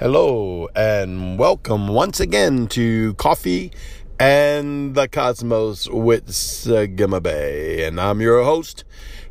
Hello and welcome once again to Coffee and the Cosmos with Sagima Bay. And I'm your host,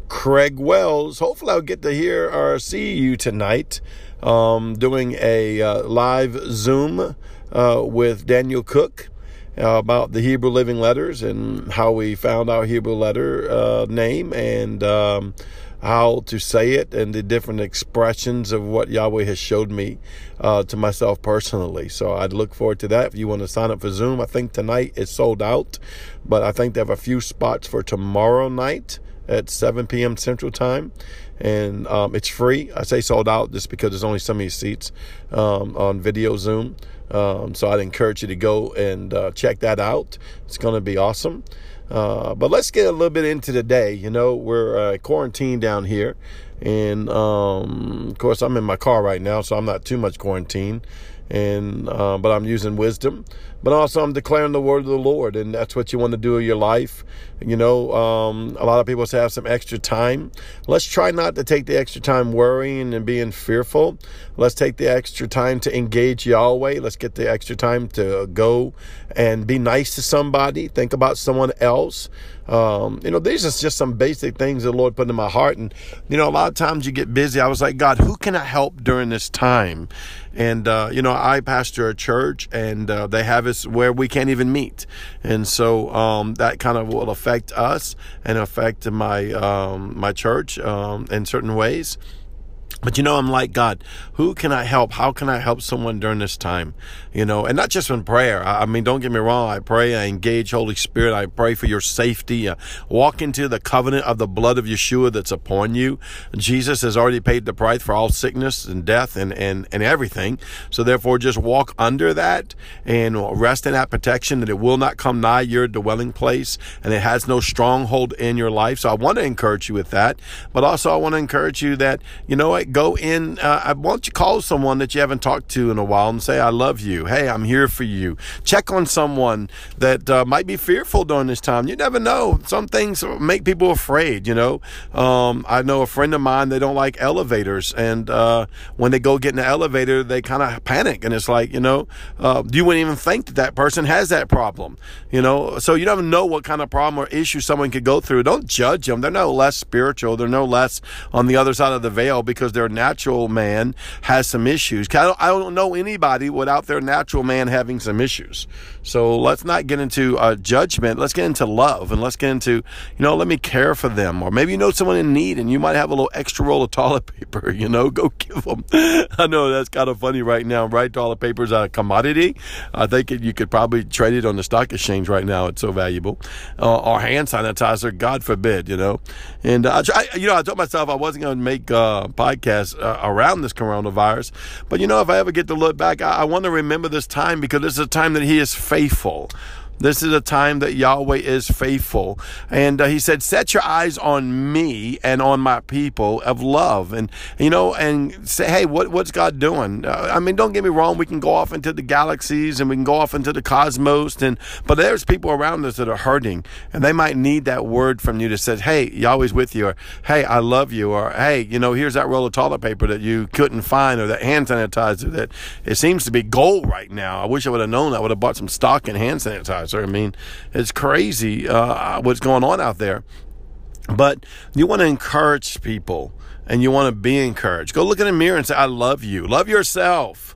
Craig Wells. Hopefully, I'll get to hear or see you tonight um, doing a uh, live Zoom uh, with Daniel Cook. Uh, about the Hebrew Living Letters and how we found our Hebrew letter uh, name and um, how to say it and the different expressions of what Yahweh has showed me uh, to myself personally. So I'd look forward to that. If you want to sign up for Zoom, I think tonight it's sold out, but I think they have a few spots for tomorrow night at 7 p.m. Central Time. And um, it's free. I say sold out just because there's only so many seats um, on video Zoom. Um, so I'd encourage you to go and uh, check that out. It's going to be awesome. Uh, but let's get a little bit into the day. You know, we're uh, quarantined down here. And um, of course, I'm in my car right now, so I'm not too much quarantined. And uh, but I'm using wisdom, but also I'm declaring the word of the Lord, and that's what you want to do in your life. You know, um, a lot of people say have some extra time. Let's try not to take the extra time worrying and being fearful. Let's take the extra time to engage Yahweh. Let's get the extra time to go and be nice to somebody. Think about someone else. Um, you know, these are just some basic things the Lord put in my heart. And, you know, a lot of times you get busy. I was like, God, who can I help during this time? And, uh, you know, I pastor a church and uh, they have us where we can't even meet. And so um, that kind of will affect us and affect my, um, my church um, in certain ways. But you know, I'm like, God, who can I help? How can I help someone during this time? You know, and not just in prayer. I mean, don't get me wrong. I pray, I engage Holy Spirit. I pray for your safety. Uh, walk into the covenant of the blood of Yeshua that's upon you. Jesus has already paid the price for all sickness and death and, and, and everything. So therefore, just walk under that and rest in that protection that it will not come nigh your dwelling place and it has no stronghold in your life. So I want to encourage you with that. But also, I want to encourage you that, you know what? Go in. Uh, I want you call someone that you haven't talked to in a while and say, I love you. Hey, I'm here for you. Check on someone that uh, might be fearful during this time. You never know. Some things make people afraid, you know. Um, I know a friend of mine, they don't like elevators. And uh, when they go get in the elevator, they kind of panic. And it's like, you know, uh, you wouldn't even think that that person has that problem, you know. So you don't know what kind of problem or issue someone could go through. Don't judge them. They're no less spiritual. They're no less on the other side of the veil because their natural man has some issues. I don't, I don't know anybody without their natural man having some issues. So let's not get into uh, judgment. Let's get into love and let's get into, you know, let me care for them. Or maybe you know someone in need and you might have a little extra roll of toilet paper, you know, go give them. I know that's kind of funny right now, right? Toilet paper is a commodity. I think you could probably trade it on the stock exchange right now. It's so valuable. Uh, or hand sanitizer, God forbid, you know. And, uh, I, you know, I told myself I wasn't going to make uh, podcast uh, around this coronavirus. But you know, if I ever get to look back, I, I want to remember this time because this is a time that He is faithful. This is a time that Yahweh is faithful. And uh, he said, Set your eyes on me and on my people of love. And, you know, and say, Hey, what, what's God doing? Uh, I mean, don't get me wrong. We can go off into the galaxies and we can go off into the cosmos. And, but there's people around us that are hurting and they might need that word from you to say, Hey, Yahweh's with you. Or, Hey, I love you. Or, Hey, you know, here's that roll of toilet paper that you couldn't find or that hand sanitizer that it seems to be gold right now. I wish I would have known. I would have bought some stock in hand sanitizer. I mean, it's crazy uh, what's going on out there. But you want to encourage people and you want to be encouraged. Go look in the mirror and say, I love you. Love yourself.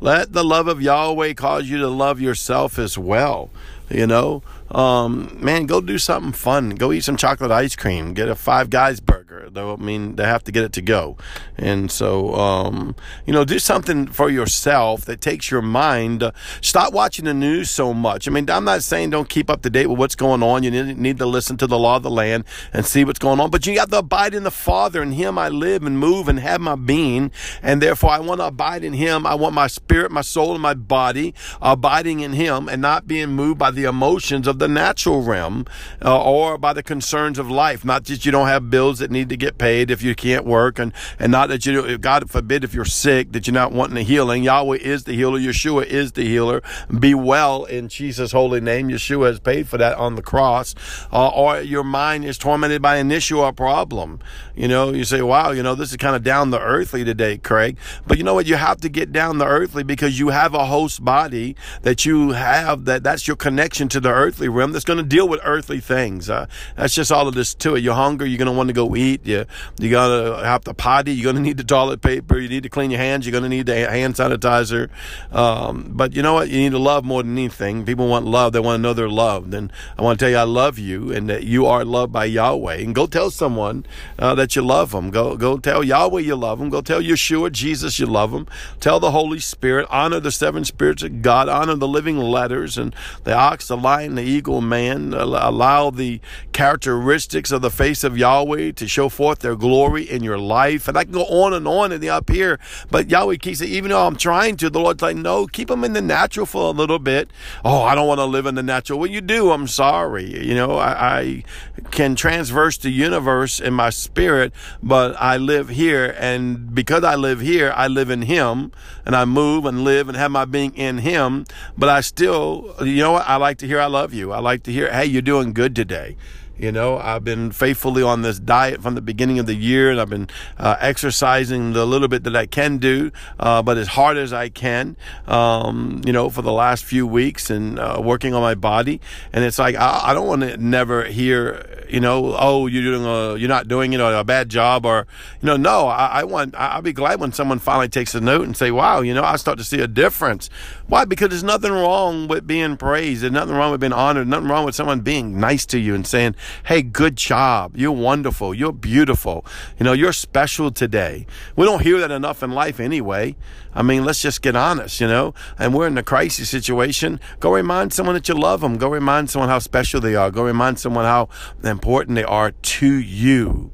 Let the love of Yahweh cause you to love yourself as well. You know, um, man, go do something fun. Go eat some chocolate ice cream. Get a Five Guys burger. Though I mean, they have to get it to go. And so, um, you know, do something for yourself that takes your mind. Stop watching the news so much. I mean, I'm not saying don't keep up to date with what's going on. You need, to listen to the law of the land and see what's going on. But you got to abide in the Father. In Him I live and move and have my being. And therefore, I want to abide in Him. I want my spirit, my soul, and my body abiding in Him and not being moved by the emotions of the natural realm uh, or by the concerns of life. Not that you don't have bills that need to get paid if you can't work, and and not that you God forbid if you're sick that you're not wanting a healing. Yahweh is the healer. Yeshua is the healer. Be well in Jesus' holy name. Yeshua has paid for that on the cross. Uh, or your mind is tormented by an issue or problem. You know, you say, "Wow, you know, this is kind of down the earthly today, Craig." But you know what? You have to get down the earthly because you have a host body that you have that that's your connection to the earthly realm that's going to deal with earthly things. Uh, that's just all of this to it. You're hungry. You're going to want to go eat. You you got to have to potty. You're going to need the toilet paper. You need to clean your hands. You're going to need the hand sanitizer. Um, but you know what? You need to love more than anything. People want love. They want to know they're loved. And I want to tell you, I love you, and that you are loved by Yahweh. And go tell someone uh, that you love them. Go go tell Yahweh you love them. Go tell Yeshua, Jesus, you love them. Tell the Holy Spirit. Honor the seven spirits of God. Honor the living letters and the ox, the lion, the eagle, man. Allow the characteristics of the face of Yahweh to show forth their glory in your life. And I can go on and on in the up here, but Yahweh keeps saying, even though I'm trying to, the Lord's like, no, keep them in the natural for a little bit. Oh, I don't want to live in the natural. Well, you do. I'm sorry. You know, I, I can transverse the universe in my spirit, but I live here. And because I live here, I live in Him and I move and live and have my being in Him. But I still, you know what? I like to hear I love you. I like to hear, hey, you're doing good today. You know, I've been faithfully on this diet from the beginning of the year, and I've been uh, exercising the little bit that I can do, uh, but as hard as I can, um, you know, for the last few weeks and uh, working on my body. And it's like, I, I don't want to never hear, you know, oh, you're doing a, you're not doing, you know, a bad job or, you know, no, I, I want, I'll be glad when someone finally takes a note and say, wow, you know, I start to see a difference. Why? Because there's nothing wrong with being praised. There's nothing wrong with being honored. Nothing wrong with someone being nice to you and saying, Hey, good job. You're wonderful. You're beautiful. You know, you're special today. We don't hear that enough in life anyway. I mean, let's just get honest, you know, and we're in a crisis situation. Go remind someone that you love them. Go remind someone how special they are. Go remind someone how important they are to you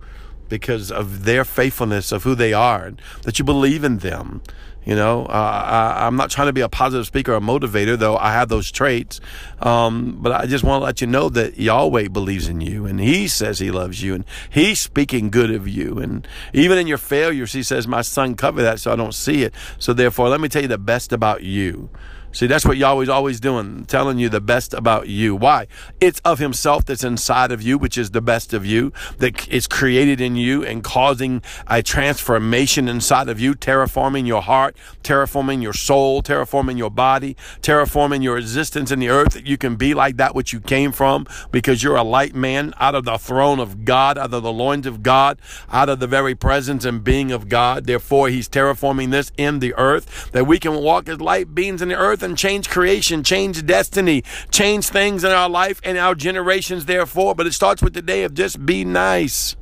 because of their faithfulness of who they are, that you believe in them. You know, uh, I, am not trying to be a positive speaker or motivator, though I have those traits. Um, but I just want to let you know that Yahweh believes in you and He says He loves you and He's speaking good of you. And even in your failures, He says, My son, cover that so I don't see it. So therefore, let me tell you the best about you. See, that's what Yahweh's always doing, telling you the best about you. Why? It's of Himself that's inside of you, which is the best of you, that is created in you and causing a transformation inside of you, terraforming your heart, terraforming your soul, terraforming your body, terraforming your existence in the earth, that you can be like that which you came from because you're a light man out of the throne of God, out of the loins of God, out of the very presence and being of God. Therefore, He's terraforming this in the earth, that we can walk as light beings in the earth and change creation, change destiny, change things in our life and our generations, therefore. But it starts with the day of just be nice.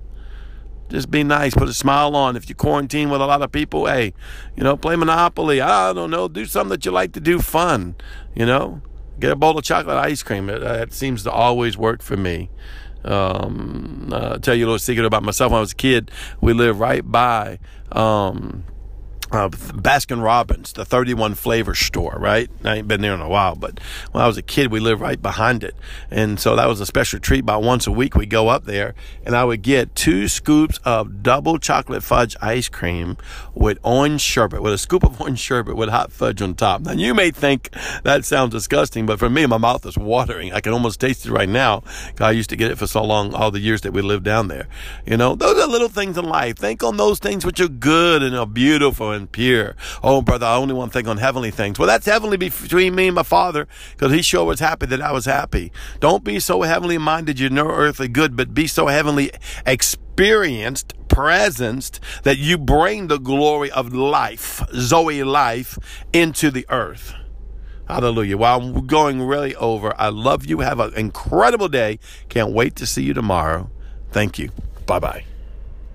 Just be nice. Put a smile on. If you quarantine with a lot of people, hey, you know, play Monopoly. I don't know. Do something that you like to do fun. You know, get a bowl of chocolate ice cream. Uh, seems to always work for me. Um, uh, tell you a little secret about myself. When I was a kid, we lived right by um, uh, Baskin Robbins, the 31 flavor store, right? I ain't been there in a while, but when I was a kid, we lived right behind it. And so that was a special treat. About once a week, we go up there and I would get two scoops of double chocolate fudge ice cream with orange sherbet, with a scoop of orange sherbet with hot fudge on top. Now, you may think that sounds disgusting, but for me, my mouth is watering. I can almost taste it right now. I used to get it for so long, all the years that we lived down there. You know, those are little things in life. Think on those things which are good and are beautiful and and pure. Oh, brother, I only want to think on heavenly things. Well, that's heavenly between me and my Father because He sure was happy that I was happy. Don't be so heavenly minded you're no earthly good, but be so heavenly experienced, presenced that you bring the glory of life, Zoe life, into the earth. Hallelujah. While I'm going really over, I love you. Have an incredible day. Can't wait to see you tomorrow. Thank you. Bye bye.